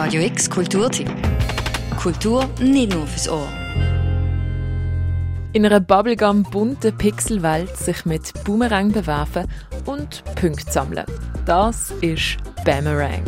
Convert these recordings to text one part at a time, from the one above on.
Radio X Kulturtipp. Kultur nicht nur fürs Ohr. In einer bubblegum bunten Pixelwelt sich mit Boomerang bewerfen und Punkte sammeln. Das ist Boomerang.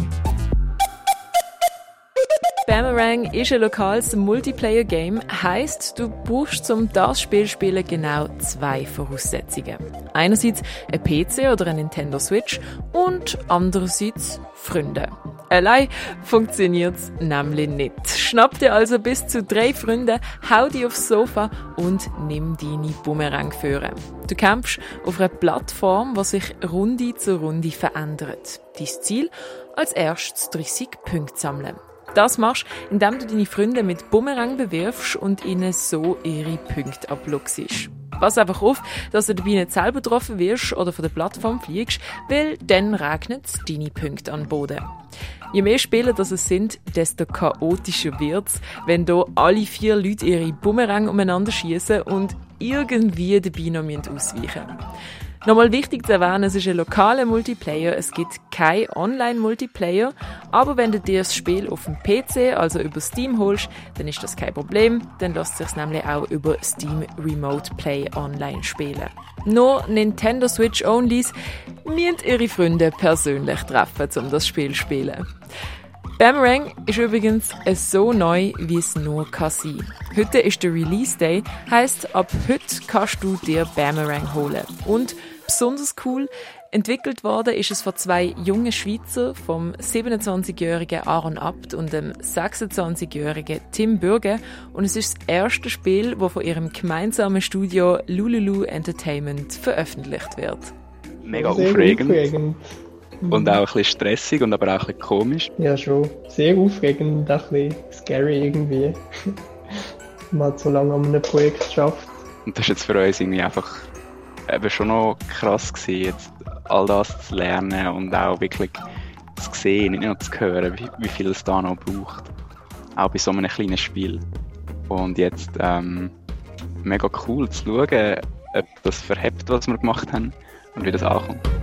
Boomerang ist ein lokales Multiplayer-Game, heisst, du brauchst zum das Spiel spielen genau zwei Voraussetzungen. Einerseits ein PC oder ein Nintendo Switch und andererseits Freunde. Allein funktioniert's nämlich nicht. Schnapp dir also bis zu drei Freunde, hau die aufs Sofa und nimm deine Bumerang führen. Du kämpfst auf einer Plattform, die sich Runde zu Runde verändert. Dein Ziel? Als erstes 30 Punkte sammeln. Das machst, indem du deine Freunde mit Bumerang bewirfst und ihnen so ihre Punkte abluchst. Pass einfach auf, dass du dabei nicht selber getroffen wirst oder von der Plattform fliegst, weil dann regnet deine Punkte an den Boden. Je mehr Spieler das es sind, desto chaotischer wird's, wenn da alle vier Leute ihre Bumerang umeinander schießen und irgendwie dabei noch ausweichen müssen. Nochmal wichtig zu erwähnen, es ist ein lokaler Multiplayer, es gibt kein Online-Multiplayer, aber wenn du dir das Spiel auf dem PC, also über Steam holst, dann ist das kein Problem, dann lässt sich nämlich auch über Steam Remote Play online spielen. Nur Nintendo Switch Onlys müssen ihre Freunde persönlich treffen, um das Spiel zu spielen. Boomerang ist übrigens so neu, wie es nur kann sein. Heute ist der Release Day, heisst, ab heute kannst du dir Boomerang holen. Und besonders cool, entwickelt worden ist es von zwei jungen Schweizer, vom 27-jährigen Aaron Abt und dem 26-jährigen Tim Bürger. Und es ist das erste Spiel, das von ihrem gemeinsamen Studio Lululu Entertainment veröffentlicht wird. Mega aufregend. aufregend. Und auch ein bisschen stressig und aber auch ein bisschen komisch. Ja, schon. Sehr aufregend und auch ein bisschen scary irgendwie. Man hat so lange an einem Projekt geschafft. Und das ist jetzt für uns irgendwie einfach eben schon noch krass gewesen, jetzt all das zu lernen und auch wirklich zu sehen, nicht nur zu hören, wie, wie viel es da noch braucht. Auch bei so einem kleinen Spiel. Und jetzt ähm, mega cool zu schauen, ob das verhebt, was wir gemacht haben und wie das ankommt.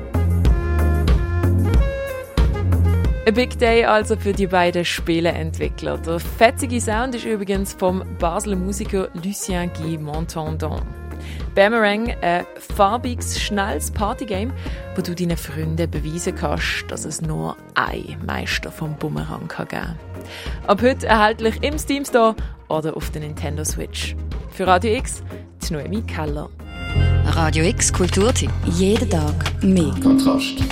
Ein Big Day also für die beiden Spieleentwickler. Der fetzige Sound ist übrigens vom Basler Musiker Lucien Guy Montandon. Boomerang, ein farbiges, schnelles Partygame, wo du deinen Freunden beweisen kannst, dass es nur ein Meister vom Bumerang kann geben Ab heute erhältlich im Steam Store oder auf der Nintendo Switch. Für Radio X, die Noemi Keller. Radio X Kulturtipp. Jeden Tag mehr. Kontrast.